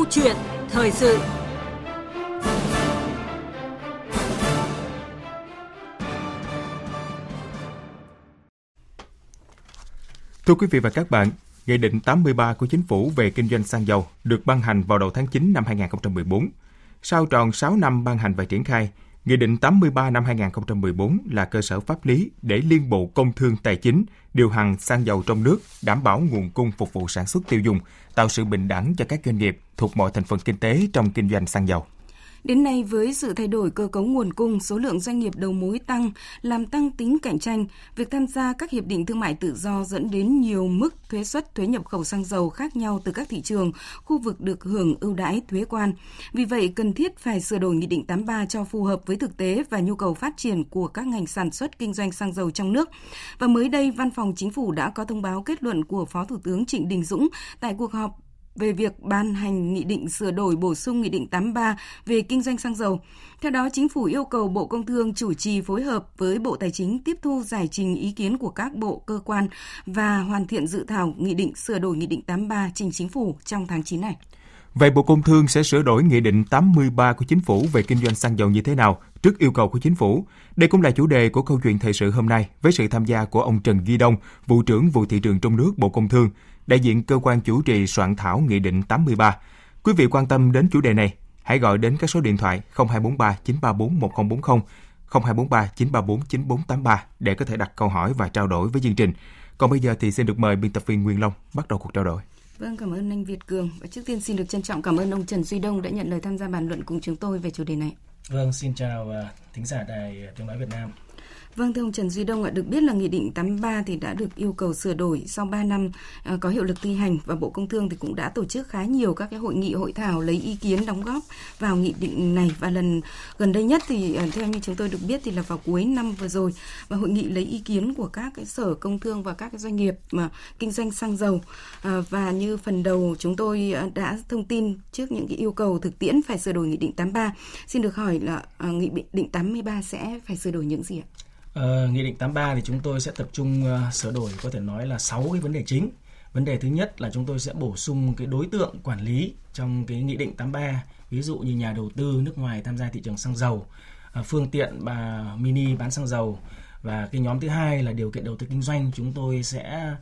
Câu chuyện thời sự Thưa quý vị và các bạn, Nghị định 83 của Chính phủ về kinh doanh xăng dầu được ban hành vào đầu tháng 9 năm 2014. Sau tròn 6 năm ban hành và triển khai, Nghị định 83 năm 2014 là cơ sở pháp lý để Liên Bộ Công Thương Tài chính điều hành xăng dầu trong nước, đảm bảo nguồn cung phục vụ sản xuất tiêu dùng, tạo sự bình đẳng cho các doanh nghiệp thuộc mọi thành phần kinh tế trong kinh doanh xăng dầu. Đến nay, với sự thay đổi cơ cấu nguồn cung, số lượng doanh nghiệp đầu mối tăng, làm tăng tính cạnh tranh, việc tham gia các hiệp định thương mại tự do dẫn đến nhiều mức thuế suất thuế nhập khẩu xăng dầu khác nhau từ các thị trường, khu vực được hưởng ưu đãi thuế quan. Vì vậy, cần thiết phải sửa đổi Nghị định 83 cho phù hợp với thực tế và nhu cầu phát triển của các ngành sản xuất kinh doanh xăng dầu trong nước. Và mới đây, Văn phòng Chính phủ đã có thông báo kết luận của Phó Thủ tướng Trịnh Đình Dũng tại cuộc họp về việc ban hành nghị định sửa đổi bổ sung nghị định 83 về kinh doanh xăng dầu. Theo đó, chính phủ yêu cầu Bộ Công Thương chủ trì phối hợp với Bộ Tài chính tiếp thu giải trình ý kiến của các bộ cơ quan và hoàn thiện dự thảo nghị định sửa đổi nghị định 83 trình chính phủ trong tháng 9 này. Vậy Bộ Công Thương sẽ sửa đổi Nghị định 83 của Chính phủ về kinh doanh xăng dầu như thế nào trước yêu cầu của Chính phủ? Đây cũng là chủ đề của câu chuyện thời sự hôm nay với sự tham gia của ông Trần Ghi Đông, Vụ trưởng Vụ Thị trường trong nước Bộ Công Thương, đại diện cơ quan chủ trì soạn thảo Nghị định 83. Quý vị quan tâm đến chủ đề này, hãy gọi đến các số điện thoại 0243 934 1040, 0243 934 9483 để có thể đặt câu hỏi và trao đổi với chương trình. Còn bây giờ thì xin được mời biên tập viên Nguyên Long bắt đầu cuộc trao đổi. Vâng, cảm ơn anh Việt Cường. Và trước tiên xin được trân trọng cảm ơn ông Trần Duy Đông đã nhận lời tham gia bàn luận cùng chúng tôi về chủ đề này. Vâng, xin chào uh, thính giả đài tiếng nói Việt Nam. Vâng thưa ông Trần Duy Đông ạ, được biết là Nghị định 83 thì đã được yêu cầu sửa đổi sau 3 năm ờ, có hiệu lực thi hành và Bộ Công Thương thì cũng đã tổ chức khá nhiều các cái hội nghị hội thảo lấy ý kiến đóng góp vào nghị định này và lần gần đây nhất thì ờ, theo như chúng tôi được biết thì là vào cuối năm vừa rồi và hội nghị lấy ý kiến của các cái sở công thương và các cái doanh nghiệp mà kinh doanh xăng dầu ờ, và như phần đầu chúng tôi đã thông tin trước những cái yêu cầu thực tiễn phải sửa đổi Nghị định 83. Xin được hỏi là Nghị định 83 sẽ phải sửa đổi những gì ạ? Uh, Nghị định 83 thì chúng tôi sẽ tập trung uh, sửa đổi có thể nói là 6 cái vấn đề chính. Vấn đề thứ nhất là chúng tôi sẽ bổ sung cái đối tượng quản lý trong cái Nghị định 83, ví dụ như nhà đầu tư nước ngoài tham gia thị trường xăng dầu, uh, phương tiện và mini bán xăng dầu và cái nhóm thứ hai là điều kiện đầu tư kinh doanh chúng tôi sẽ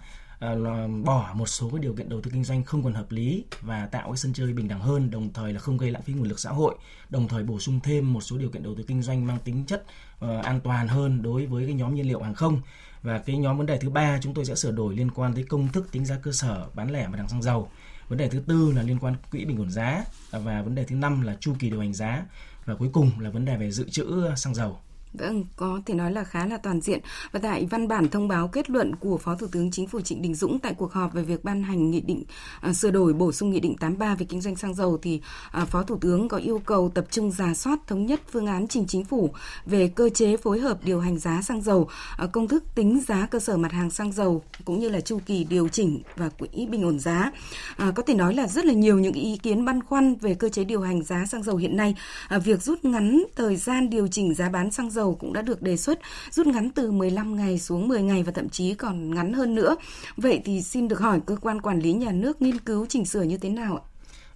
uh, bỏ một số cái điều kiện đầu tư kinh doanh không còn hợp lý và tạo cái sân chơi bình đẳng hơn đồng thời là không gây lãng phí nguồn lực xã hội đồng thời bổ sung thêm một số điều kiện đầu tư kinh doanh mang tính chất uh, an toàn hơn đối với cái nhóm nhiên liệu hàng không. Và cái nhóm vấn đề thứ ba chúng tôi sẽ sửa đổi liên quan tới công thức tính giá cơ sở bán lẻ mặt hàng xăng dầu. Vấn đề thứ tư là liên quan quỹ bình ổn giá và vấn đề thứ năm là chu kỳ điều hành giá và cuối cùng là vấn đề về dự trữ xăng dầu. Vâng, có thể nói là khá là toàn diện. Và tại văn bản thông báo kết luận của Phó Thủ tướng Chính phủ Trịnh Đình Dũng tại cuộc họp về việc ban hành nghị định à, sửa đổi bổ sung nghị định 83 về kinh doanh xăng dầu thì à, Phó Thủ tướng có yêu cầu tập trung giả soát thống nhất phương án trình chính phủ về cơ chế phối hợp điều hành giá xăng dầu, à, công thức tính giá cơ sở mặt hàng xăng dầu cũng như là chu kỳ điều chỉnh và quỹ bình ổn giá. À, có thể nói là rất là nhiều những ý kiến băn khoăn về cơ chế điều hành giá xăng dầu hiện nay. à, việc rút ngắn thời gian điều chỉnh giá bán xăng dầu dầu cũng đã được đề xuất rút ngắn từ 15 ngày xuống 10 ngày và thậm chí còn ngắn hơn nữa. Vậy thì xin được hỏi cơ quan quản lý nhà nước nghiên cứu chỉnh sửa như thế nào ạ?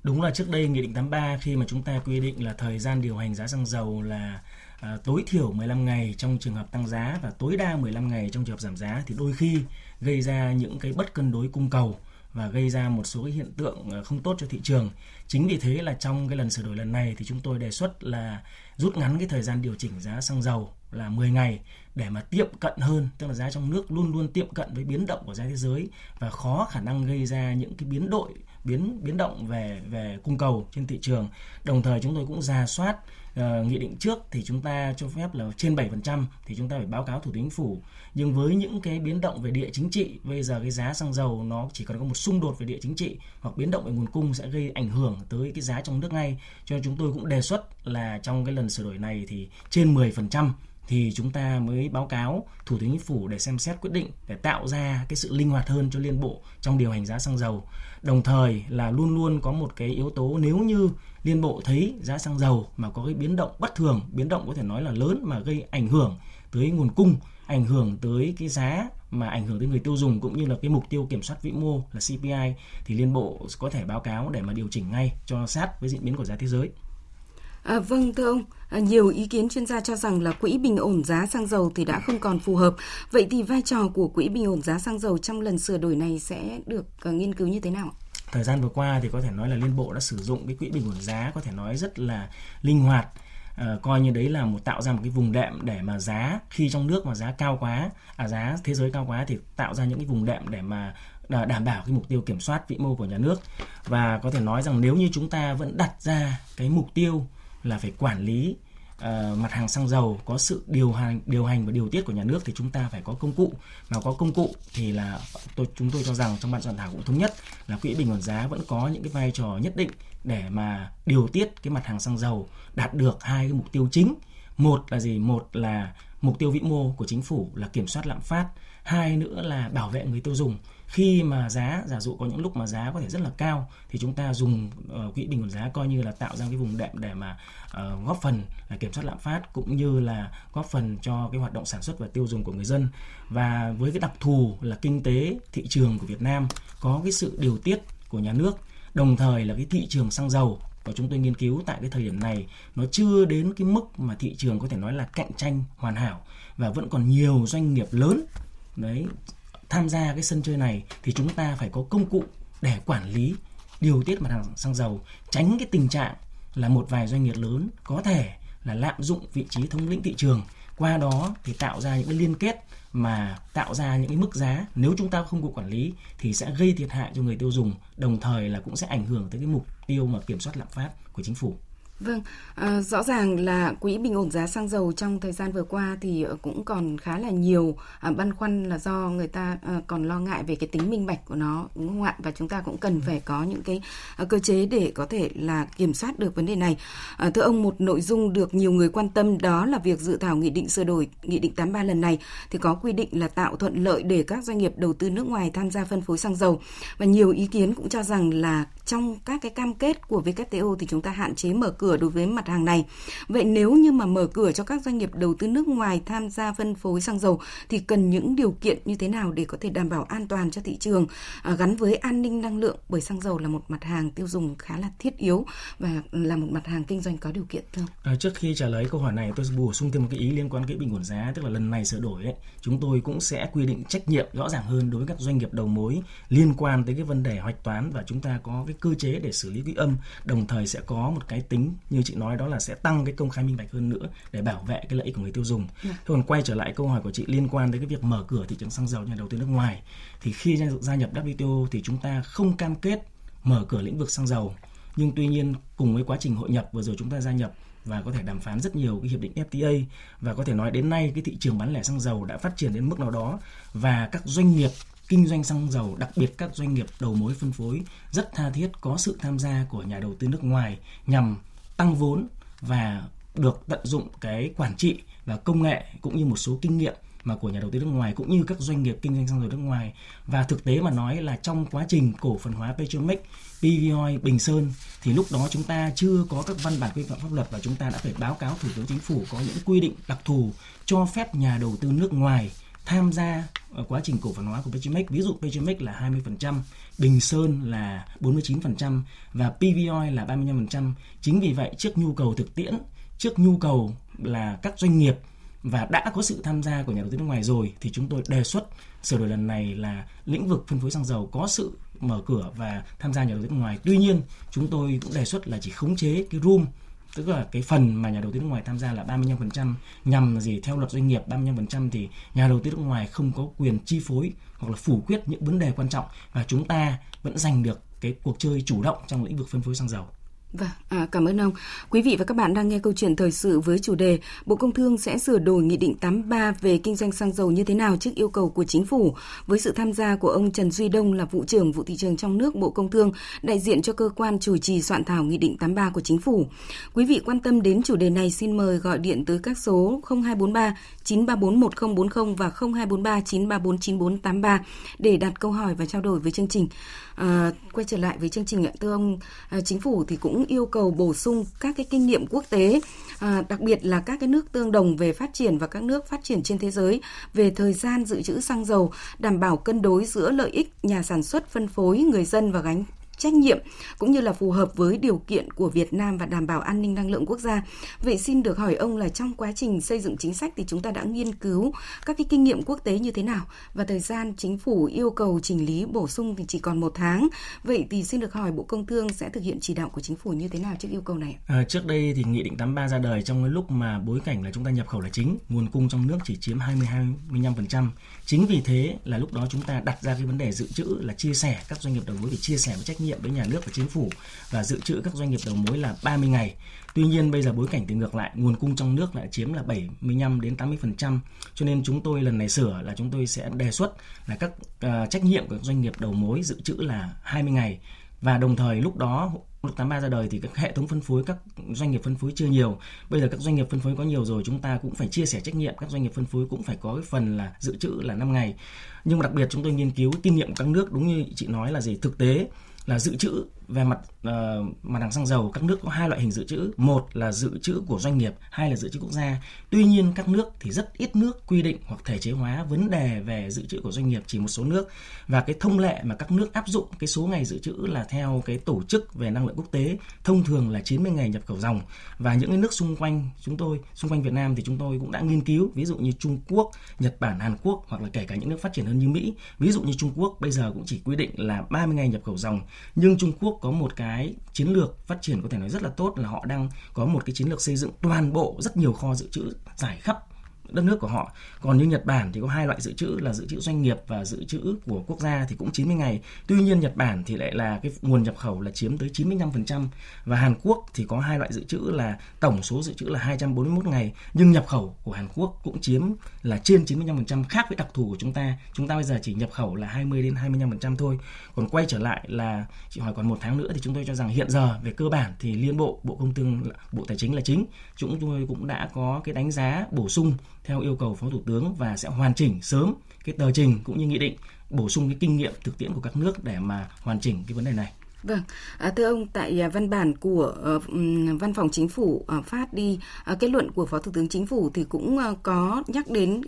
Đúng là trước đây Nghị định 83 khi mà chúng ta quy định là thời gian điều hành giá xăng dầu là à, tối thiểu 15 ngày trong trường hợp tăng giá và tối đa 15 ngày trong trường hợp giảm giá thì đôi khi gây ra những cái bất cân đối cung cầu và gây ra một số cái hiện tượng à, không tốt cho thị trường. Chính vì thế là trong cái lần sửa đổi lần này thì chúng tôi đề xuất là rút ngắn cái thời gian điều chỉnh giá xăng dầu là 10 ngày để mà tiệm cận hơn, tức là giá trong nước luôn luôn tiệm cận với biến động của giá thế giới và khó khả năng gây ra những cái biến đổi biến biến động về về cung cầu trên thị trường. Đồng thời chúng tôi cũng ra soát uh, nghị định trước thì chúng ta cho phép là trên 7% thì chúng ta phải báo cáo thủ tướng chính phủ. Nhưng với những cái biến động về địa chính trị, bây giờ cái giá xăng dầu nó chỉ cần có một xung đột về địa chính trị hoặc biến động về nguồn cung sẽ gây ảnh hưởng tới cái giá trong nước ngay. Cho nên chúng tôi cũng đề xuất là trong cái lần sửa đổi này thì trên 10% thì chúng ta mới báo cáo thủ tướng chính phủ để xem xét quyết định để tạo ra cái sự linh hoạt hơn cho liên bộ trong điều hành giá xăng dầu đồng thời là luôn luôn có một cái yếu tố nếu như liên bộ thấy giá xăng dầu mà có cái biến động bất thường biến động có thể nói là lớn mà gây ảnh hưởng tới nguồn cung ảnh hưởng tới cái giá mà ảnh hưởng tới người tiêu dùng cũng như là cái mục tiêu kiểm soát vĩ mô là CPI thì Liên Bộ có thể báo cáo để mà điều chỉnh ngay cho sát với diễn biến của giá thế giới. À, vâng thưa ông, À, nhiều ý kiến chuyên gia cho rằng là quỹ bình ổn giá xăng dầu thì đã không còn phù hợp. Vậy thì vai trò của quỹ bình ổn giá xăng dầu trong lần sửa đổi này sẽ được à, nghiên cứu như thế nào? Thời gian vừa qua thì có thể nói là Liên Bộ đã sử dụng cái quỹ bình ổn giá có thể nói rất là linh hoạt À, coi như đấy là một tạo ra một cái vùng đệm để mà giá khi trong nước mà giá cao quá à giá thế giới cao quá thì tạo ra những cái vùng đệm để mà à, đảm bảo cái mục tiêu kiểm soát vĩ mô của nhà nước và có thể nói rằng nếu như chúng ta vẫn đặt ra cái mục tiêu là phải quản lý uh, mặt hàng xăng dầu có sự điều hành điều hành và điều tiết của nhà nước thì chúng ta phải có công cụ. Mà có công cụ thì là tôi chúng tôi cho rằng trong ban soạn thảo cũng thống nhất là quỹ bình ổn giá vẫn có những cái vai trò nhất định để mà điều tiết cái mặt hàng xăng dầu đạt được hai cái mục tiêu chính. Một là gì? Một là mục tiêu vĩ mô của chính phủ là kiểm soát lạm phát. Hai nữa là bảo vệ người tiêu dùng khi mà giá giả dụ có những lúc mà giá có thể rất là cao thì chúng ta dùng uh, quỹ bình ổn giá coi như là tạo ra cái vùng đệm để mà uh, góp phần là kiểm soát lạm phát cũng như là góp phần cho cái hoạt động sản xuất và tiêu dùng của người dân. Và với cái đặc thù là kinh tế thị trường của Việt Nam có cái sự điều tiết của nhà nước đồng thời là cái thị trường xăng dầu và chúng tôi nghiên cứu tại cái thời điểm này nó chưa đến cái mức mà thị trường có thể nói là cạnh tranh hoàn hảo và vẫn còn nhiều doanh nghiệp lớn đấy tham gia cái sân chơi này thì chúng ta phải có công cụ để quản lý, điều tiết mặt hàng xăng dầu, tránh cái tình trạng là một vài doanh nghiệp lớn có thể là lạm dụng vị trí thống lĩnh thị trường. Qua đó thì tạo ra những cái liên kết mà tạo ra những cái mức giá. Nếu chúng ta không có quản lý thì sẽ gây thiệt hại cho người tiêu dùng, đồng thời là cũng sẽ ảnh hưởng tới cái mục tiêu mà kiểm soát lạm phát của chính phủ. Vâng, à, rõ ràng là quỹ bình ổn giá xăng dầu trong thời gian vừa qua thì ờ, cũng còn khá là nhiều à, băn khoăn là do người ta à, còn lo ngại về cái tính minh bạch của nó đúng không ạ? Và chúng ta cũng cần phải có những cái à, cơ chế để có thể là kiểm soát được vấn đề này. À, thưa ông, một nội dung được nhiều người quan tâm đó là việc dự thảo nghị định sửa đổi nghị định 83 lần này thì có quy định là tạo thuận lợi để các doanh nghiệp đầu tư nước ngoài tham gia phân phối xăng dầu và nhiều ý kiến cũng cho rằng là trong các cái cam kết của WTO thì chúng ta hạn chế mở cửa đối với mặt hàng này. Vậy nếu như mà mở cửa cho các doanh nghiệp đầu tư nước ngoài tham gia phân phối xăng dầu thì cần những điều kiện như thế nào để có thể đảm bảo an toàn cho thị trường à, gắn với an ninh năng lượng bởi xăng dầu là một mặt hàng tiêu dùng khá là thiết yếu và là một mặt hàng kinh doanh có điều kiện thưa à, trước khi trả lời câu hỏi này tôi bổ sung thêm một cái ý liên quan cái bình ổn giá tức là lần này sửa đổi ấy chúng tôi cũng sẽ quy định trách nhiệm rõ ràng hơn đối với các doanh nghiệp đầu mối liên quan tới cái vấn đề hoạch toán và chúng ta có cái cơ chế để xử lý quỹ âm đồng thời sẽ có một cái tính như chị nói đó là sẽ tăng cái công khai minh bạch hơn nữa để bảo vệ cái lợi ích của người tiêu dùng. Dạ. Thế còn quay trở lại câu hỏi của chị liên quan tới cái việc mở cửa thị trường xăng dầu nhà đầu tư nước ngoài thì khi gia nhập WTO thì chúng ta không cam kết mở cửa lĩnh vực xăng dầu nhưng tuy nhiên cùng với quá trình hội nhập vừa rồi chúng ta gia nhập và có thể đàm phán rất nhiều cái hiệp định FTA và có thể nói đến nay cái thị trường bán lẻ xăng dầu đã phát triển đến mức nào đó và các doanh nghiệp kinh doanh xăng dầu, đặc biệt các doanh nghiệp đầu mối phân phối rất tha thiết có sự tham gia của nhà đầu tư nước ngoài nhằm tăng vốn và được tận dụng cái quản trị và công nghệ cũng như một số kinh nghiệm mà của nhà đầu tư nước ngoài cũng như các doanh nghiệp kinh doanh xăng dầu nước ngoài. Và thực tế mà nói là trong quá trình cổ phần hóa Petromex, PVOI, Bình Sơn thì lúc đó chúng ta chưa có các văn bản quy phạm pháp luật và chúng ta đã phải báo cáo thủ tướng chính phủ có những quy định đặc thù cho phép nhà đầu tư nước ngoài tham gia ờ, quá trình cổ phần hóa của Petromex. Ví dụ Petromex là 20%, Bình Sơn là 49% và PVOI là 35%. Chính vì vậy trước nhu cầu thực tiễn, trước nhu cầu là các doanh nghiệp và đã có sự tham gia của nhà đầu tư nước ngoài rồi thì chúng tôi đề xuất sửa đổi lần này là lĩnh vực phân phối xăng dầu có sự mở cửa và tham gia nhà đầu tư nước ngoài. Tuy nhiên, chúng tôi cũng đề xuất là chỉ khống chế cái room tức là cái phần mà nhà đầu tư nước ngoài tham gia là 35% nhằm là gì theo luật doanh nghiệp 35% thì nhà đầu tư nước ngoài không có quyền chi phối hoặc là phủ quyết những vấn đề quan trọng và chúng ta vẫn giành được cái cuộc chơi chủ động trong lĩnh vực phân phối xăng dầu. Vâng, à, cảm ơn ông. Quý vị và các bạn đang nghe câu chuyện thời sự với chủ đề Bộ Công Thương sẽ sửa đổi Nghị định 83 về kinh doanh xăng dầu như thế nào trước yêu cầu của chính phủ với sự tham gia của ông Trần Duy Đông là vụ trưởng vụ thị trường trong nước Bộ Công Thương, đại diện cho cơ quan chủ trì soạn thảo Nghị định 83 của chính phủ. Quý vị quan tâm đến chủ đề này xin mời gọi điện tới các số 0243 934 1040 và 0243 934 9483 để đặt câu hỏi và trao đổi với chương trình. À, quay trở lại với chương trình ạ, thưa ông, à, chính phủ thì cũng yêu cầu bổ sung các cái kinh nghiệm quốc tế, à, đặc biệt là các cái nước tương đồng về phát triển và các nước phát triển trên thế giới về thời gian dự trữ xăng dầu, đảm bảo cân đối giữa lợi ích nhà sản xuất, phân phối, người dân và gánh trách nhiệm cũng như là phù hợp với điều kiện của Việt Nam và đảm bảo an ninh năng lượng quốc gia. Vậy xin được hỏi ông là trong quá trình xây dựng chính sách thì chúng ta đã nghiên cứu các cái kinh nghiệm quốc tế như thế nào và thời gian chính phủ yêu cầu chỉnh lý bổ sung thì chỉ còn một tháng. Vậy thì xin được hỏi Bộ Công Thương sẽ thực hiện chỉ đạo của chính phủ như thế nào trước yêu cầu này? À, trước đây thì Nghị định 83 ra đời trong cái lúc mà bối cảnh là chúng ta nhập khẩu là chính, nguồn cung trong nước chỉ chiếm 20-25%. Chính vì thế là lúc đó chúng ta đặt ra cái vấn đề dự trữ là chia sẻ các doanh nghiệp đầu mối phải chia sẻ với trách nhiệm với nhà nước và chính phủ và dự trữ các doanh nghiệp đầu mối là 30 ngày. Tuy nhiên bây giờ bối cảnh thì ngược lại, nguồn cung trong nước lại chiếm là 75 đến 80%. Cho nên chúng tôi lần này sửa là chúng tôi sẽ đề xuất là các uh, trách nhiệm của các doanh nghiệp đầu mối dự trữ là 20 ngày. Và đồng thời lúc đó lúc 83 ra đời thì các hệ thống phân phối các doanh nghiệp phân phối chưa nhiều. Bây giờ các doanh nghiệp phân phối có nhiều rồi chúng ta cũng phải chia sẻ trách nhiệm. Các doanh nghiệp phân phối cũng phải có cái phần là dự trữ là 5 ngày. Nhưng mà đặc biệt chúng tôi nghiên cứu kinh nghiệm của các nước đúng như chị nói là gì? Thực tế là dự trữ về mặt uh, mặt hàng xăng dầu các nước có hai loại hình dự trữ. Một là dự trữ của doanh nghiệp hai là dự trữ quốc gia. Tuy nhiên các nước thì rất ít nước quy định hoặc thể chế hóa vấn đề về dự trữ của doanh nghiệp chỉ một số nước. Và cái thông lệ mà các nước áp dụng cái số ngày dự trữ là theo cái tổ chức về năng lượng quốc tế thông thường là 90 ngày nhập khẩu dòng. Và những cái nước xung quanh chúng tôi xung quanh Việt Nam thì chúng tôi cũng đã nghiên cứu. Ví dụ như Trung Quốc Nhật Bản Hàn Quốc hoặc là kể cả những nước phát triển hơn như Mỹ. Ví dụ như Trung Quốc bây giờ cũng chỉ quy định là 30 ngày nhập khẩu dòng. Nhưng Trung Quốc có một cái chiến lược phát triển có thể nói rất là tốt là họ đang có một cái chiến lược xây dựng toàn bộ rất nhiều kho dự trữ giải khắp đất nước của họ. Còn như Nhật Bản thì có hai loại dự trữ là dự trữ doanh nghiệp và dự trữ của quốc gia thì cũng 90 ngày. Tuy nhiên Nhật Bản thì lại là cái nguồn nhập khẩu là chiếm tới 95% và Hàn Quốc thì có hai loại dự trữ là tổng số dự trữ là 241 ngày nhưng nhập khẩu của Hàn Quốc cũng chiếm là trên 95% khác với đặc thù của chúng ta. Chúng ta bây giờ chỉ nhập khẩu là 20 đến 25% thôi. Còn quay trở lại là chị hỏi còn một tháng nữa thì chúng tôi cho rằng hiện giờ về cơ bản thì liên bộ, Bộ Công Thương, Bộ Tài chính là chính. Chúng tôi cũng đã có cái đánh giá bổ sung theo yêu cầu Phó Thủ tướng và sẽ hoàn chỉnh sớm cái tờ trình cũng như nghị định bổ sung cái kinh nghiệm thực tiễn của các nước để mà hoàn chỉnh cái vấn đề này. Vâng, à, thưa ông, tại à, văn bản của uh, Văn phòng Chính phủ uh, phát đi uh, kết luận của Phó Thủ tướng Chính phủ thì cũng uh, có nhắc đến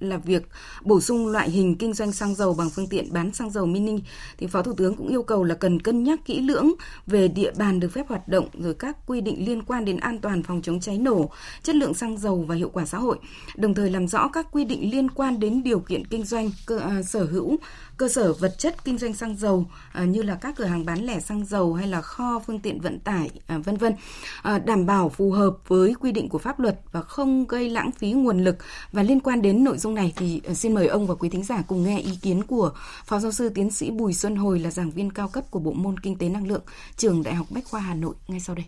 là việc bổ sung loại hình kinh doanh xăng dầu bằng phương tiện bán xăng dầu mini. Thì Phó Thủ tướng cũng yêu cầu là cần cân nhắc kỹ lưỡng về địa bàn được phép hoạt động rồi các quy định liên quan đến an toàn phòng chống cháy nổ, chất lượng xăng dầu và hiệu quả xã hội, đồng thời làm rõ các quy định liên quan đến điều kiện kinh doanh cơ à, sở hữu cơ sở vật chất kinh doanh xăng dầu à, như là các cửa hàng bán lẻ xăng dầu hay là kho phương tiện vận tải à, vân vân. À, đảm bảo phù hợp với quy định của pháp luật và không gây lãng phí nguồn lực. Và liên quan đến nội dung này thì xin mời ông và quý thính giả cùng nghe ý kiến của phó giáo sư tiến sĩ Bùi Xuân Hồi là giảng viên cao cấp của bộ môn kinh tế năng lượng, trường Đại học Bách khoa Hà Nội ngay sau đây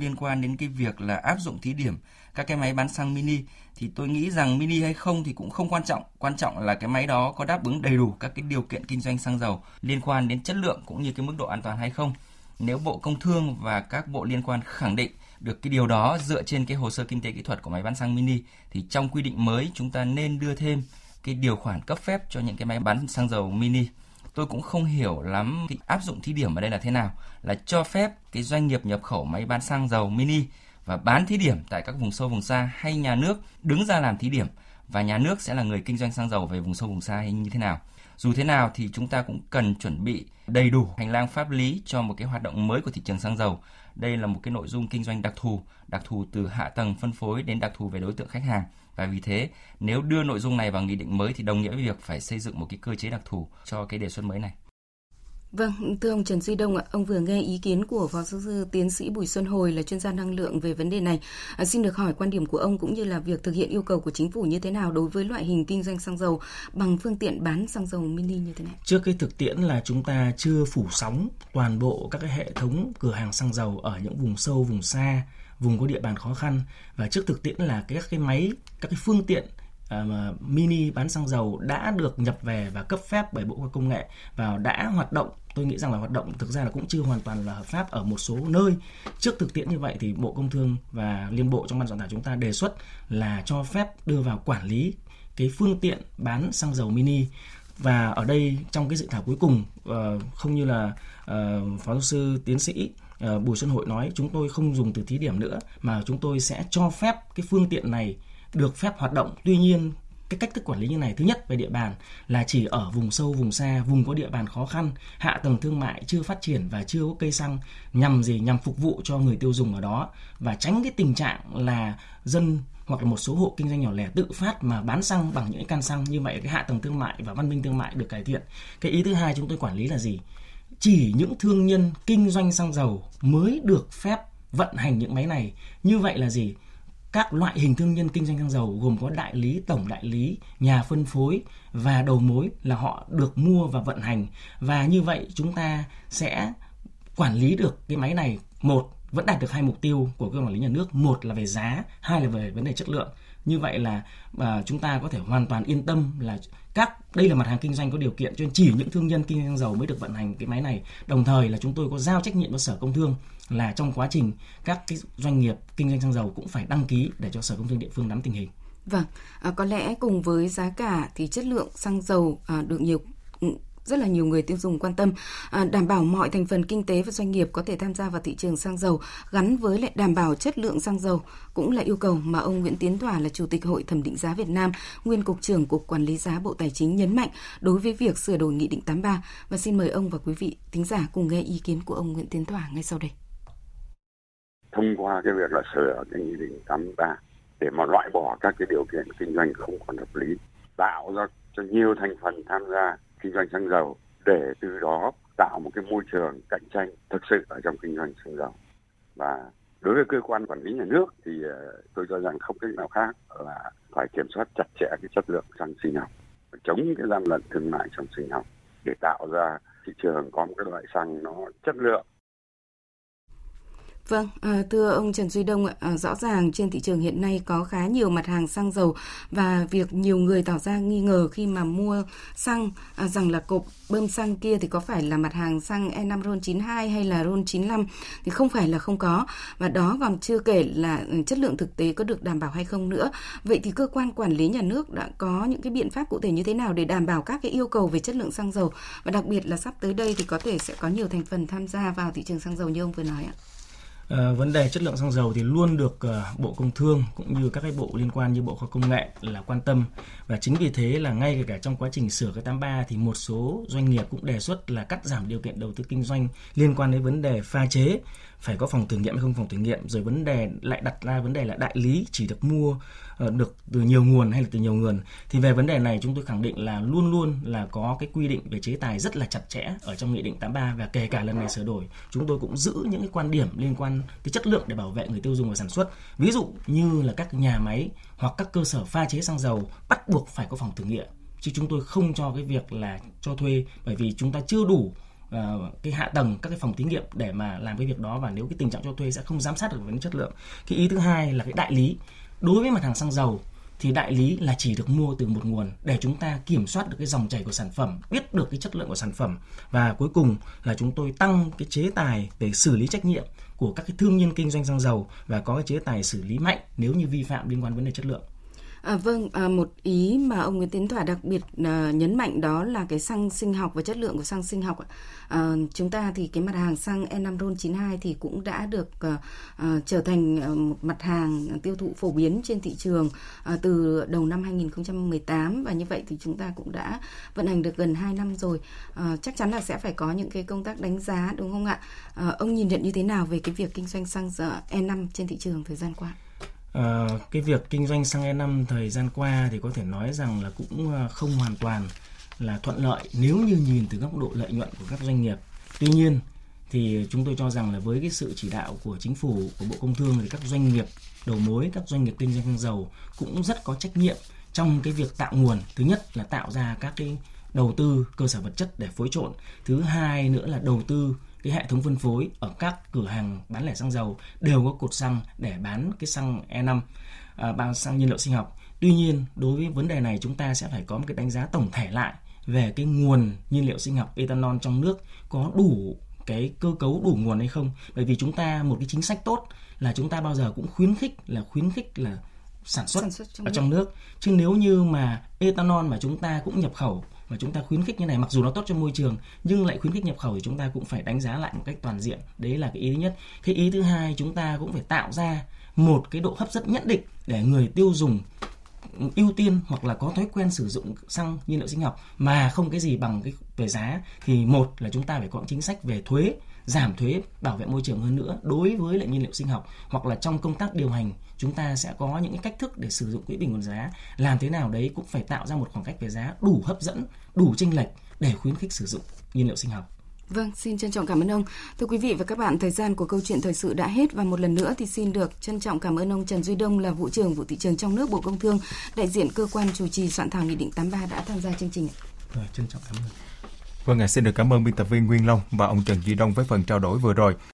liên quan đến cái việc là áp dụng thí điểm các cái máy bán xăng mini, thì tôi nghĩ rằng mini hay không thì cũng không quan trọng. Quan trọng là cái máy đó có đáp ứng đầy đủ các cái điều kiện kinh doanh xăng dầu liên quan đến chất lượng cũng như cái mức độ an toàn hay không. Nếu bộ công thương và các bộ liên quan khẳng định được cái điều đó dựa trên cái hồ sơ kinh tế kỹ thuật của máy bán xăng mini, thì trong quy định mới chúng ta nên đưa thêm cái điều khoản cấp phép cho những cái máy bán xăng dầu mini tôi cũng không hiểu lắm cái áp dụng thí điểm ở đây là thế nào là cho phép cái doanh nghiệp nhập khẩu máy bán xăng dầu mini và bán thí điểm tại các vùng sâu vùng xa hay nhà nước đứng ra làm thí điểm và nhà nước sẽ là người kinh doanh xăng dầu về vùng sâu vùng xa hay như thế nào. Dù thế nào thì chúng ta cũng cần chuẩn bị đầy đủ hành lang pháp lý cho một cái hoạt động mới của thị trường xăng dầu. Đây là một cái nội dung kinh doanh đặc thù, đặc thù từ hạ tầng phân phối đến đặc thù về đối tượng khách hàng. Và vì thế, nếu đưa nội dung này vào nghị định mới thì đồng nghĩa với việc phải xây dựng một cái cơ chế đặc thù cho cái đề xuất mới này. Vâng, thưa ông Trần Duy Đông ạ, ông vừa nghe ý kiến của Phó giáo sư tiến sĩ Bùi Xuân Hồi là chuyên gia năng lượng về vấn đề này. À, xin được hỏi quan điểm của ông cũng như là việc thực hiện yêu cầu của chính phủ như thế nào đối với loại hình kinh doanh xăng dầu bằng phương tiện bán xăng dầu mini như thế này. Trước cái thực tiễn là chúng ta chưa phủ sóng toàn bộ các cái hệ thống cửa hàng xăng dầu ở những vùng sâu, vùng xa, vùng có địa bàn khó khăn. Và trước thực tiễn là các cái máy, các cái phương tiện uh, mini bán xăng dầu đã được nhập về và cấp phép bởi Bộ Khoa Công nghệ và đã hoạt động. Tôi nghĩ rằng là hoạt động thực ra là cũng chưa hoàn toàn là hợp pháp ở một số nơi. Trước thực tiễn như vậy thì bộ công thương và liên bộ trong ban soạn thảo chúng ta đề xuất là cho phép đưa vào quản lý cái phương tiện bán xăng dầu mini. Và ở đây trong cái dự thảo cuối cùng uh, không như là uh, phó giáo sư tiến sĩ Ờ, Bùi Xuân Hội nói chúng tôi không dùng từ thí điểm nữa, mà chúng tôi sẽ cho phép cái phương tiện này được phép hoạt động. Tuy nhiên, cái cách thức quản lý như này, thứ nhất về địa bàn là chỉ ở vùng sâu, vùng xa, vùng có địa bàn khó khăn, hạ tầng thương mại chưa phát triển và chưa có cây xăng nhằm gì? Nhằm phục vụ cho người tiêu dùng ở đó và tránh cái tình trạng là dân hoặc là một số hộ kinh doanh nhỏ lẻ tự phát mà bán xăng bằng những can xăng. Như vậy, cái hạ tầng thương mại và văn minh thương mại được cải thiện. Cái ý thứ hai chúng tôi quản lý là gì? Chỉ những thương nhân kinh doanh xăng dầu mới được phép vận hành những máy này. Như vậy là gì? Các loại hình thương nhân kinh doanh xăng dầu gồm có đại lý, tổng đại lý, nhà phân phối và đầu mối là họ được mua và vận hành. Và như vậy chúng ta sẽ quản lý được cái máy này. Một vẫn đạt được hai mục tiêu của cơ quan quản lý nhà nước. Một là về giá hai là về vấn đề chất lượng như vậy là à, chúng ta có thể hoàn toàn yên tâm là các đây là mặt hàng kinh doanh có điều kiện cho nên chỉ những thương nhân kinh doanh dầu mới được vận hành cái máy này. Đồng thời là chúng tôi có giao trách nhiệm cho sở công thương là trong quá trình các cái doanh nghiệp kinh doanh xăng dầu cũng phải đăng ký để cho sở công thương địa phương nắm tình hình. Vâng, à, có lẽ cùng với giá cả thì chất lượng xăng dầu à, được nhiều ừ, rất là nhiều người tiêu dùng quan tâm à, đảm bảo mọi thành phần kinh tế và doanh nghiệp có thể tham gia vào thị trường xăng dầu gắn với lại đảm bảo chất lượng xăng dầu cũng là yêu cầu mà ông Nguyễn Tiến Tỏa là chủ tịch Hội thẩm định giá Việt Nam, nguyên cục trưởng cục quản lý giá Bộ Tài chính nhấn mạnh đối với việc sửa đổi nghị định 83 và xin mời ông và quý vị thính giả cùng nghe ý kiến của ông Nguyễn Tiến Tỏa ngay sau đây. Thông qua cái việc là sửa cái nghị định 83 để mà loại bỏ các cái điều kiện kinh doanh không còn hợp lý, tạo ra cho nhiều thành phần tham gia kinh doanh xăng dầu để từ đó tạo một cái môi trường cạnh tranh thực sự ở trong kinh doanh xăng dầu. Và đối với cơ quan quản lý nhà nước thì ờ, tôi cho rằng không cách nào khác là phải kiểm soát chặt chẽ cái chất lượng xăng sinh học chống cái gian lận thương mại trong sinh học để tạo ra thị trường có một cái loại xăng nó chất lượng Vâng, à, thưa ông Trần Duy Đông ạ, à, rõ ràng trên thị trường hiện nay có khá nhiều mặt hàng xăng dầu và việc nhiều người tỏ ra nghi ngờ khi mà mua xăng à, rằng là cột bơm xăng kia thì có phải là mặt hàng xăng E5 RON 92 hay là RON 95 thì không phải là không có và đó còn chưa kể là ừ, chất lượng thực tế có được đảm bảo hay không nữa. Vậy thì cơ quan quản lý nhà nước đã có những cái biện pháp cụ thể như thế nào để đảm bảo các cái yêu cầu về chất lượng xăng dầu và đặc biệt là sắp tới đây thì có thể sẽ có nhiều thành phần tham gia vào thị trường xăng dầu như ông vừa nói ạ. À, vấn đề chất lượng xăng dầu thì luôn được uh, Bộ Công Thương cũng như các cái bộ liên quan như Bộ Khoa Công nghệ là quan tâm. Và chính vì thế là ngay cả trong quá trình sửa cái 83 thì một số doanh nghiệp cũng đề xuất là cắt giảm điều kiện đầu tư kinh doanh liên quan đến vấn đề pha chế phải có phòng thử nghiệm hay không phòng thử nghiệm, rồi vấn đề lại đặt ra vấn đề là đại lý chỉ được mua ờ, được từ nhiều nguồn hay là từ nhiều nguồn. Thì về vấn đề này chúng tôi khẳng định là luôn luôn là có cái quy định về chế tài rất là chặt chẽ ở trong nghị định 83 và kể cả lần này sửa đổi, chúng tôi cũng giữ những cái quan điểm liên quan tới chất lượng để bảo vệ người tiêu dùng và sản xuất. Ví dụ như là các nhà máy hoặc các cơ sở pha chế xăng dầu bắt buộc phải có phòng thử nghiệm, chứ chúng tôi không cho cái việc là cho thuê, bởi vì chúng ta chưa đủ uh, cái hạ tầng các cái phòng thí nghiệm để mà làm cái việc đó và nếu cái tình trạng cho thuê sẽ không giám sát được vấn chất lượng. Cái ý thứ hai là cái đại lý. Đối với mặt hàng xăng dầu thì đại lý là chỉ được mua từ một nguồn để chúng ta kiểm soát được cái dòng chảy của sản phẩm, biết được cái chất lượng của sản phẩm. Và cuối cùng là chúng tôi tăng cái chế tài về xử lý trách nhiệm của các cái thương nhân kinh doanh xăng dầu và có cái chế tài xử lý mạnh nếu như vi phạm liên quan vấn đề chất lượng. À, vâng, à, một ý mà ông Nguyễn Tiến Thỏa đặc biệt à, nhấn mạnh đó là cái xăng sinh học và chất lượng của xăng sinh học. À, chúng ta thì cái mặt hàng xăng E5 RON 92 thì cũng đã được à, à, trở thành à, một mặt hàng tiêu thụ phổ biến trên thị trường à, từ đầu năm 2018 và như vậy thì chúng ta cũng đã vận hành được gần 2 năm rồi. À, chắc chắn là sẽ phải có những cái công tác đánh giá đúng không ạ? À, ông nhìn nhận như thế nào về cái việc kinh doanh xăng E5 trên thị trường thời gian qua? À, cái việc kinh doanh xăng E5 thời gian qua thì có thể nói rằng là cũng ờ, không hoàn toàn là thuận lợi nếu như nhìn từ góc độ lợi nhuận của các doanh nghiệp. Tuy nhiên thì chúng tôi cho rằng là với cái sự chỉ đạo của chính phủ của Bộ Công Thương thì các doanh nghiệp đầu mối, các doanh nghiệp kinh doanh xăng dầu cũng rất có trách nhiệm trong cái việc tạo nguồn. Thứ nhất là tạo ra các cái đầu tư cơ sở vật chất để phối trộn. Thứ hai nữa là đầu tư cái hệ thống phân phối ở các cửa hàng bán lẻ xăng dầu đều có cột xăng để bán cái xăng E5 à, bằng xăng nhiên liệu sinh học. Tuy nhiên, đối với vấn đề này chúng ta sẽ phải có một cái đánh giá tổng thể lại về cái nguồn nhiên liệu sinh học ethanol trong nước có đủ cái cơ cấu đủ nguồn hay không. Bởi vì chúng ta một cái chính sách tốt là chúng ta bao giờ cũng khuyến khích là khuyến khích là sản xuất, sản xuất trong ở trong nước. Chứ nếu như mà ethanol mà chúng ta cũng nhập khẩu và chúng ta khuyến khích như này, mặc dù nó tốt cho môi trường, nhưng lại khuyến khích nhập khẩu thì chúng ta cũng phải đánh giá lại một cách toàn diện. Đấy là cái ý thứ nhất. Cái ý thứ hai, chúng ta cũng phải tạo ra một cái độ hấp dẫn nhất định để người tiêu dùng ưu tiên hoặc là có thói quen sử dụng xăng nhiên liệu sinh học, mà không cái gì bằng cái về giá, thì một là chúng ta phải có chính sách về thuế, giảm thuế, bảo vệ môi trường hơn nữa đối với lại nhiên liệu sinh học. Hoặc là trong công tác điều hành, chúng ta sẽ có những cái cách thức để sử dụng quỹ bình ổn giá. Làm thế nào đấy cũng phải tạo ra một khoảng cách về giá đủ hấp dẫn, đủ chênh lệch để khuyến khích sử dụng nhiên liệu sinh học. Vâng, xin trân trọng cảm ơn ông. Thưa quý vị và các bạn, thời gian của câu chuyện thời sự đã hết và một lần nữa thì xin được trân trọng cảm ơn ông Trần Duy Đông là vụ trưởng vụ thị trường trong nước Bộ Công Thương, đại diện cơ quan chủ trì soạn thảo nghị định 83 đã tham gia chương trình. Rồi, ờ, trân trọng cảm ơn. Vâng xin được cảm ơn biên tập viên Nguyên Long và ông Trần Duy Đông với phần trao đổi vừa rồi.